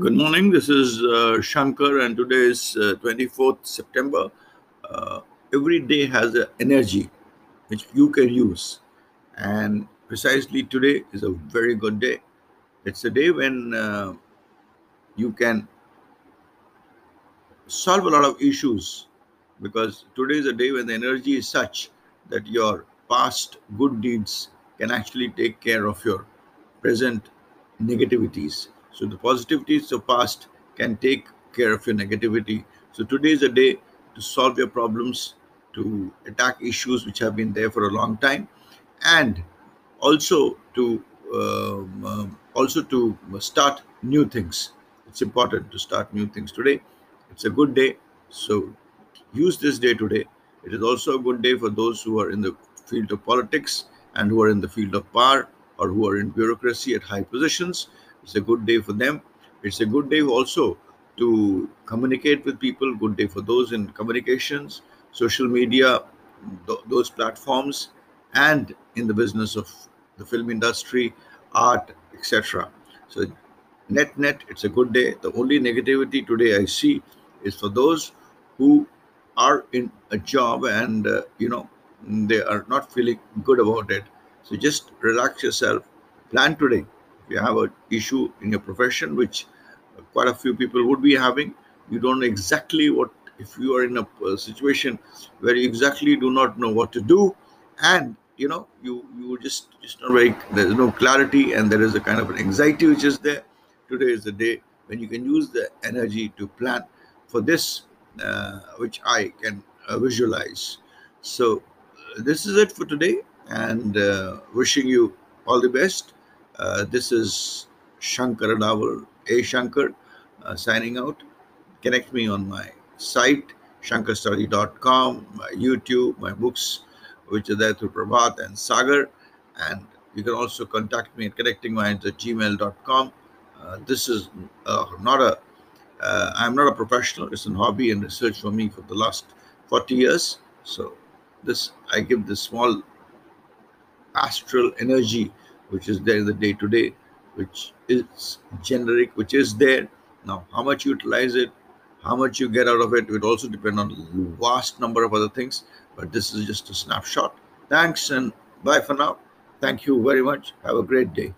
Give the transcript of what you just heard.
Good morning. This is uh, Shankar, and today is uh, 24th September. Uh, every day has an energy which you can use, and precisely today is a very good day. It's a day when uh, you can solve a lot of issues because today is a day when the energy is such that your past good deeds can actually take care of your present negativities. So the positivities of past can take care of your negativity. So today is a day to solve your problems, to attack issues which have been there for a long time, and also to um, um, also to start new things. It's important to start new things today. It's a good day, so use this day today. It is also a good day for those who are in the field of politics and who are in the field of power or who are in bureaucracy at high positions. It's a good day for them. It's a good day also to communicate with people, good day for those in communications, social media, th- those platforms, and in the business of the film industry, art, etc. So, net net, it's a good day. The only negativity today I see is for those who are in a job and uh, you know they are not feeling good about it. So just relax yourself. Plan today. You have an issue in your profession, which quite a few people would be having, you don't know exactly what. If you are in a uh, situation where you exactly do not know what to do, and you know you you just just not very there is no clarity and there is a kind of an anxiety which is there. Today is the day when you can use the energy to plan for this, uh, which I can uh, visualize. So this is it for today and uh, wishing you all the best. Uh, this is Shankar Adawar, A Shankar, uh, signing out. Connect me on my site, shankarstudy.com, my YouTube, my books, which are there through Prabhat and Sagar. And you can also contact me at connectingminds at gmail.com. Uh, this is uh, not a, uh, I'm not a professional. It's a hobby and research for me for the last 40 years. So this, I give this small astral energy which is there in the day to day, which is generic, which is there. Now, how much you utilize it, how much you get out of it, it also depend on a hmm. vast number of other things. But this is just a snapshot. Thanks and bye for now. Thank you very much. Have a great day.